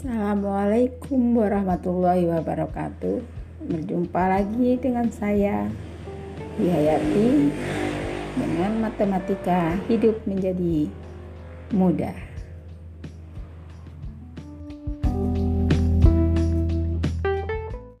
Assalamualaikum warahmatullahi wabarakatuh. Berjumpa lagi dengan saya Dihayati dengan matematika hidup menjadi mudah.